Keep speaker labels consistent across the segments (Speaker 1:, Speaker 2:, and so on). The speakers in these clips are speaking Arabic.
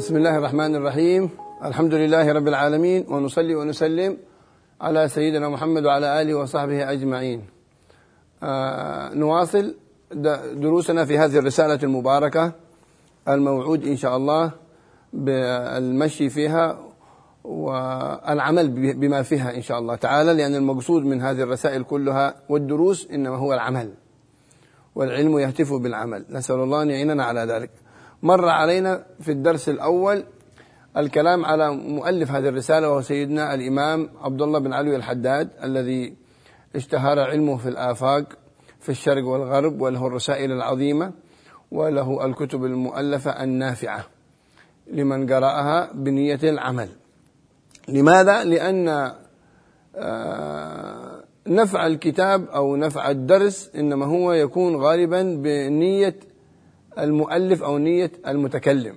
Speaker 1: بسم الله الرحمن الرحيم. الحمد لله رب العالمين ونصلي ونسلم على سيدنا محمد وعلى آله وصحبه أجمعين. آه نواصل دروسنا في هذه الرسالة المباركة الموعود إن شاء الله بالمشي فيها والعمل بما فيها إن شاء الله تعالى لأن المقصود من هذه الرسائل كلها والدروس إنما هو العمل والعلم يهتف بالعمل. نسأل الله أن يعيننا على ذلك. مر علينا في الدرس الأول الكلام على مؤلف هذه الرسالة وهو سيدنا الإمام عبد الله بن علوي الحداد الذي اشتهر علمه في الآفاق في الشرق والغرب وله الرسائل العظيمة وله الكتب المؤلفة النافعة لمن قرأها بنية العمل لماذا؟ لأن آه، نفع الكتاب أو نفع الدرس إنما هو يكون غالبا بنية المؤلف أو نية المتكلم.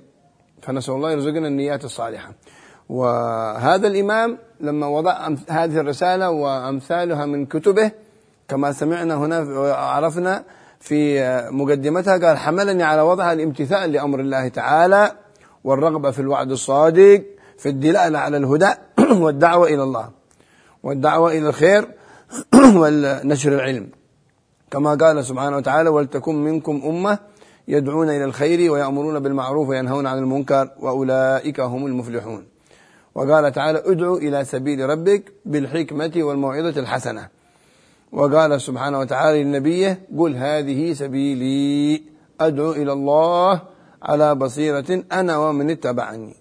Speaker 1: فنسأل الله يرزقنا النيات الصالحة. وهذا الإمام لما وضع هذه الرسالة وأمثالها من كتبه كما سمعنا هنا وعرفنا في مقدمتها قال حملني على وضعها الامتثال لأمر الله تعالى والرغبة في الوعد الصادق في الدلالة على الهدى والدعوة إلى الله والدعوة إلى الخير ونشر العلم. كما قال سبحانه وتعالى ولتكن منكم أمة يدعون إلى الخير ويأمرون بالمعروف وينهون عن المنكر وأولئك هم المفلحون. وقال تعالى ادعو إلى سبيل ربك بالحكمة والموعظة الحسنة. وقال سبحانه وتعالى لنبيه قل هذه سبيلي أدعو إلى الله على بصيرة أنا ومن اتبعني.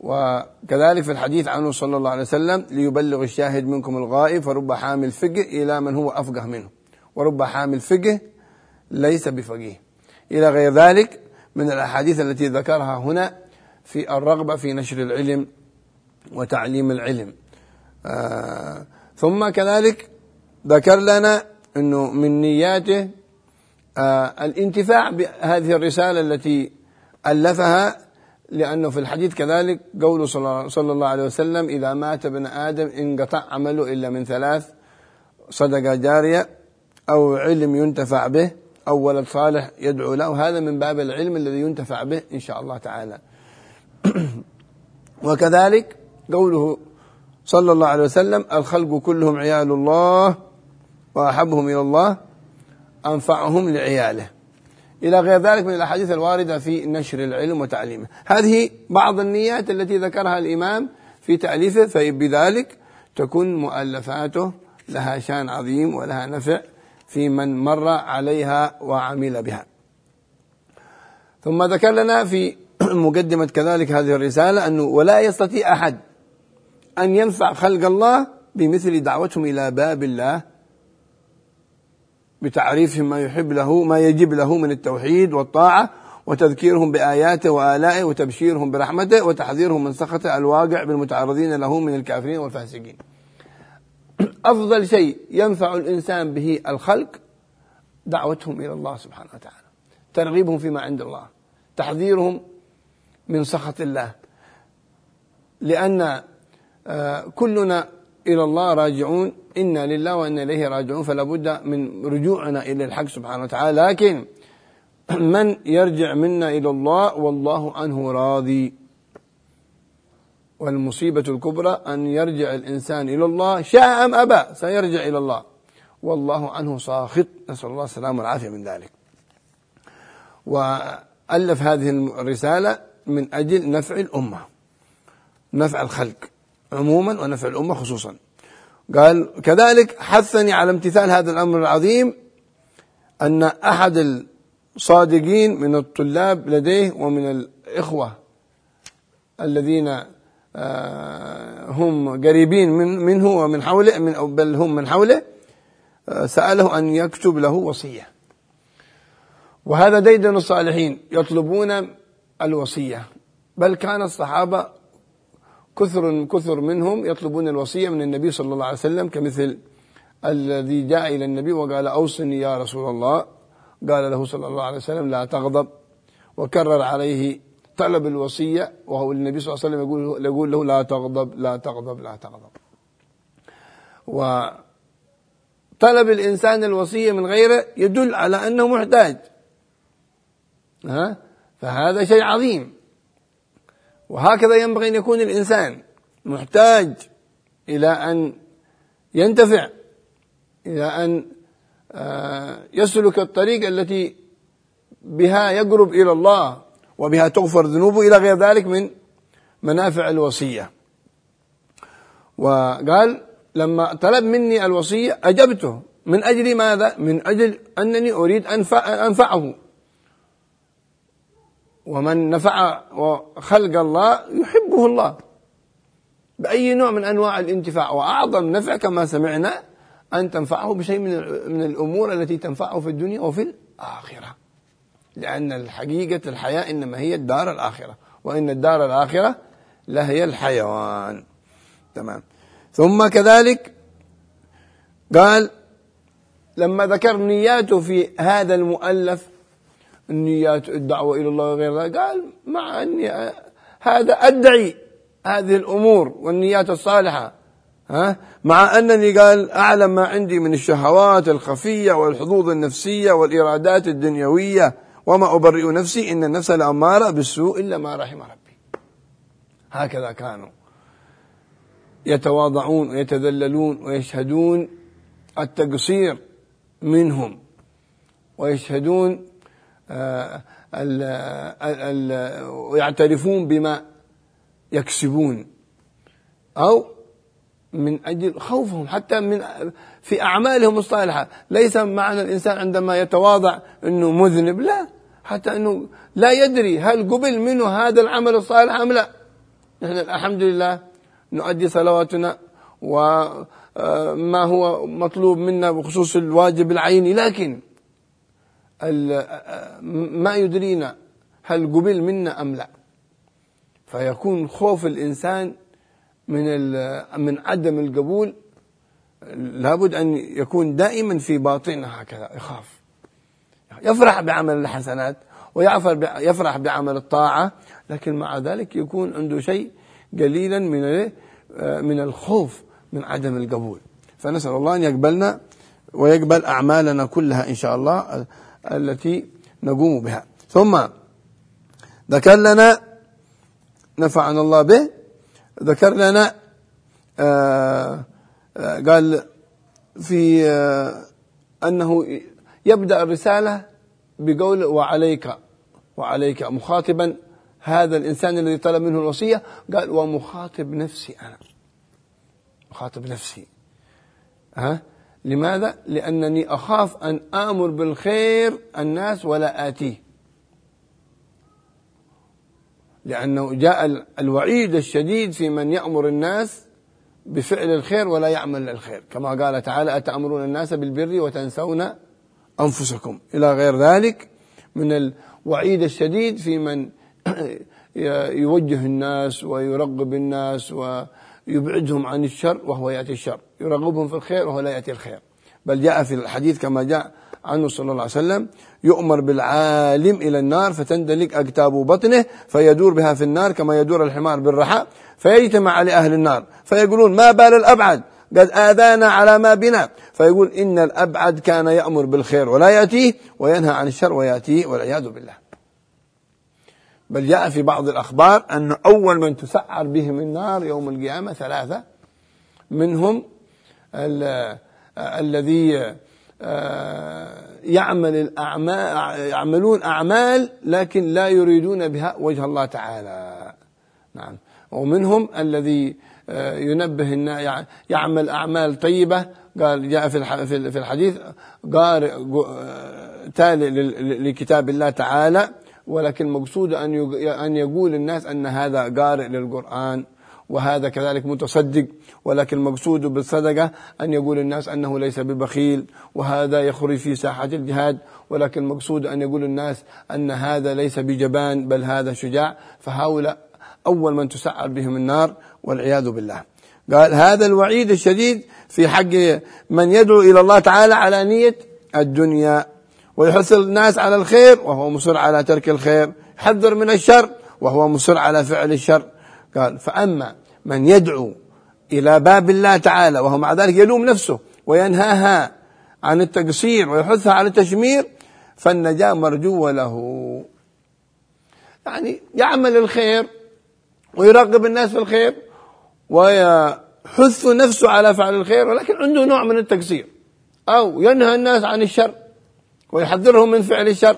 Speaker 1: وكذلك في الحديث عنه صلى الله عليه وسلم ليبلغ الشاهد منكم الغائب فرب حامل فقه إلى من هو أفقه منه. ورب حامل فقه ليس بفقيه. إلى غير ذلك من الأحاديث التي ذكرها هنا في الرغبة في نشر العلم وتعليم العلم. آه ثم كذلك ذكر لنا أنه من نياته آه الانتفاع بهذه الرسالة التي ألفها لأنه في الحديث كذلك قوله صلى الله عليه وسلم إذا مات ابن آدم انقطع عمله إلا من ثلاث صدقة جارية أو علم ينتفع به أو ولد صالح يدعو له. هذا من باب العلم الذي ينتفع به إن شاء الله تعالى. وكذلك قوله صلى الله عليه وسلم الخلق كلهم عيال الله وأحبهم إلى الله أنفعهم لعياله. إلى غير ذلك من الأحاديث الواردة في نشر العلم وتعليمه. هذه بعض النيات التي ذكرها الإمام في تأليفه فبذلك تكون مؤلفاته لها شان عظيم ولها نفع. في من مر عليها وعمل بها. ثم ذكر لنا في مقدمة كذلك هذه الرسالة أنه ولا يستطيع أحد أن ينفع خلق الله بمثل دعوتهم إلى باب الله بتعريفهم ما يحب له ما يجب له من التوحيد والطاعة وتذكيرهم بآياته وآلائه وتبشيرهم برحمته وتحذيرهم من سخطه الواقع بالمتعرضين له من الكافرين والفاسقين. أفضل شيء ينفع الإنسان به الخلق دعوتهم إلى الله سبحانه وتعالى. ترغيبهم فيما عند الله. تحذيرهم من سخط الله. لأن آه، كلنا إلى الله راجعون. إنا لله وإنا إليه راجعون. فلا بد من رجوعنا إلى الحق سبحانه وتعالى. لكن من يرجع منا إلى الله والله عنه راضي. والمصيبة الكبرى أن يرجع الإنسان إلى الله شاء أم أبى سيرجع إلى الله. والله عنه ساخط. نسأل الله السلامة والعافية من ذلك. وألف هذه الرسالة من أجل نفع الأمة نفع الخلق عموما ونفع الأمة خصوصا. قال كذلك حثني على امتثال هذا الأمر العظيم أن أحد الصادقين من الطلاب لديه ومن الإخوة الذين هم قريبين من منه ومن حوله من بل هم من حوله. آه، سأله أن يكتب له وصية. وهذا ديدن الصالحين يطلبون الوصية. بل كان الصحابة كثر كثر منهم يطلبون الوصية من النبي صلى الله عليه وسلم كمثل الذي جاء إلى النبي وقال أوصني يا رسول الله. قال له صلى الله عليه وسلم لا تغضب. وكرر عليه طلب الوصية وهو النبي صلى الله عليه وسلم يقول, له لا تغضب لا تغضب لا تغضب. وطلب الإنسان الوصية من غيره يدل على أنه محتاج. ها؟ فهذا شيء عظيم. وهكذا ينبغي أن يكون الإنسان محتاج إلى أن ينتفع إلى أن آه، يسلك الطريق التي بها يقرب إلى الله. وبها تغفر ذنوبه إلى غير ذلك من منافع الوصية. وقال لما طلب مني الوصية أجبته. من أجل ماذا؟ من أجل أنني أريد أنفع أنفعه. ومن نفع خلق الله يحبه الله. بأي نوع من أنواع الانتفاع. وأعظم نفع كما سمعنا أن تنفعه بشيء من من الأمور التي تنفعه في الدنيا وفي الآخرة. لأن الحقيقة الحياة إنما هي الدار الآخرة وإن الدار الآخرة لهي الحيوان. تمام. ثم كذلك قال لما ذكر نياته في هذا المؤلف النيات الدعوة إلى الله وغير ذلك قال مع أني هذا أدعي هذه الأمور والنيات الصالحة ها؟ مع أنني قال أعلم ما عندي من الشهوات الخفية والحظوظ النفسية والإرادات الدنيوية وما أبرئ نفسي إن النفس لأمارة بالسوء إلا ما رحم ربي. هكذا كانوا يتواضعون ويتذللون ويشهدون التقصير منهم ويشهدون آه، ويعترفون بما يكسبون أو من أجل خوفهم حتى من في أعمالهم الصالحة. ليس معنى الإنسان عندما يتواضع أنه مذنب لا. حتى أنه لا يدري هل قبل منه هذا العمل الصالح أم لا. نحن الحمد لله نؤدي صلواتنا وما هو مطلوب منا بخصوص الواجب العيني. لكن ما يدرينا هل قبل منا أم لا. فيكون خوف الإنسان من من عدم القبول لابد أن يكون دائما في باطنه هكذا يخاف. يفرح بعمل الحسنات ويفرح بعمل الطاعة لكن مع ذلك يكون عنده شيء قليلا من من الخوف من عدم القبول. فنسأل الله أن يقبلنا ويقبل أعمالنا كلها إن شاء الله التي نقوم بها. ثم ذكر لنا نفعنا الله به ذكر لنا آه، آه، قال في آه، أنه يبدأ الرسالة بقول وعليك وعليك مخاطبا هذا الإنسان الذي طلب منه الوصية. قال ومخاطب نفسي أنا. مخاطب نفسي. ها؟ لماذا؟ لأنني أخاف أن آمر بالخير الناس ولا آتيه. لأنه جاء الوعيد الشديد في من يأمر الناس بفعل الخير ولا يعمل الخير. كما قال تعالى أتأمرون الناس بالبر وتنسون أنفسكم. إلى غير ذلك من الوعيد الشديد في من يوجه الناس ويرغب الناس ويبعدهم عن الشر وهو يأتي الشر. يرغبهم في الخير وهو لا يأتي الخير. بل جاء في الحديث كما جاء عنه صلى الله عليه وسلم يؤمر بالعالم إلى النار فتندلك أكتاب بطنه فيدور بها في النار كما يدور الحمار بالرحى فيجتمع على أهل النار. فيقولون ما بال الأبعد؟ قد آذانا على ما بنا. فيقول إن الأبعد كان يأمر بالخير ولا يأتيه وينهى عن الشر ويأتيه والعياذ بالله. بل جاء في بعض الأخبار أن أول من تسعر بهم النار يوم القيامة ثلاثة منهم الذي يعمل الأعمال يعملون أعمال لكن لا يريدون بها وجه الله تعالى. نعم. ومنهم الذي آه، ينبه يعمل أعمال طيبة. قال جاء في الحديث قارئ آه، تالي لكتاب الله تعالى ولكن مقصود أن يقول الناس أن هذا قارئ للقرآن. وهذا كذلك متصدق ولكن المقصود بالصدقة أن يقول الناس أنه ليس ببخيل وهذا يخرج في ساحة الجهاد ولكن المقصود أن يقول الناس أن هذا ليس بجبان بل هذا شجاع فهؤلاء أول من تسعر بهم النار والعياذ بالله. قال هذا الوعيد الشديد في حق من يدعو إلى الله تعالى على نية الدنيا ويحث الناس على الخير وهو مصر على ترك الخير يحذر من الشر وهو مصر على فعل الشر. قال فأما من يدعو إلى باب الله تعالى وهو مع ذلك يلوم نفسه وينهاها عن التقصير ويحثها على التشمير فالنجاة مرجوة له. يعني يعمل الخير ويرغب الناس في الخير ويحث نفسه على فعل الخير ولكن عنده نوع من التقصير أو ينهى الناس عن الشر ويحذرهم من فعل الشر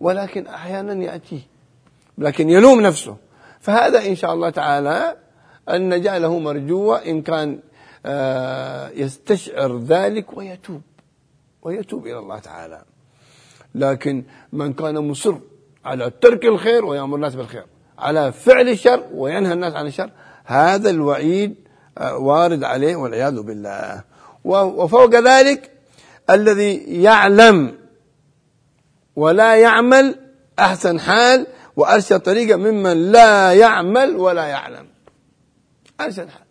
Speaker 1: ولكن أحيانا يأتيه لكن يلوم نفسه. فهذا إن شاء الله تعالى النجاة له مرجوة إن كان آه، يستشعر ذلك ويتوب ويتوب إلى الله تعالى. لكن من كان مصر على ترك الخير ويأمر الناس بالخير على فعل الشر وينهى الناس عن الشر هذا الوعيد آه، وارد عليه والعياذ بالله. وفوق ذلك الذي يعلم ولا يعمل أحسن حال وأرشد طريقة ممن لا يعمل ولا يعلم. أرشد حال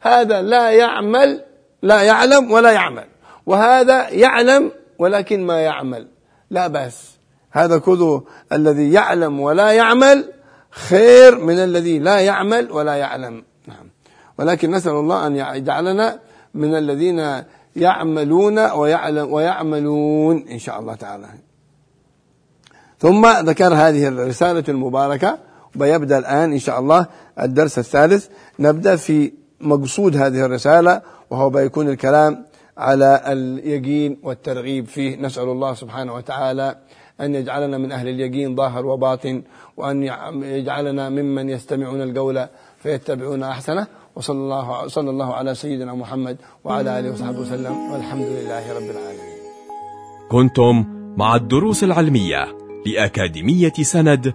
Speaker 1: هذا لا يعمل لا يعلم ولا يعمل. وهذا يعلم ولكن ما يعمل. لا بأس. هذا كله الذي يعلم ولا يعمل خير من الذي لا يعمل ولا يعلم. نعم. ولكن نسأل الله أن يجعلنا من الذين يعملون ويعلم ويعملون إن شاء الله تعالى. ثم ذكر هذه الرسالة المباركة. ويبدأ الآن إن شاء الله الدرس الثالث. نبدأ في مقصود هذه الرسالة وهو بيكون الكلام على اليقين والترغيب فيه. نسأل الله سبحانه وتعالى أن يجعلنا من أهل اليقين ظاهر وباطن وأن يجعلنا ممن يستمعون القول فيتبعون أحسنه. وصلى الله صلى الله على سيدنا محمد وعلى آله وصحبه وسلم. والحمد لله رب العالمين.
Speaker 2: كنتم مع الدروس العلمية لأكاديمية سند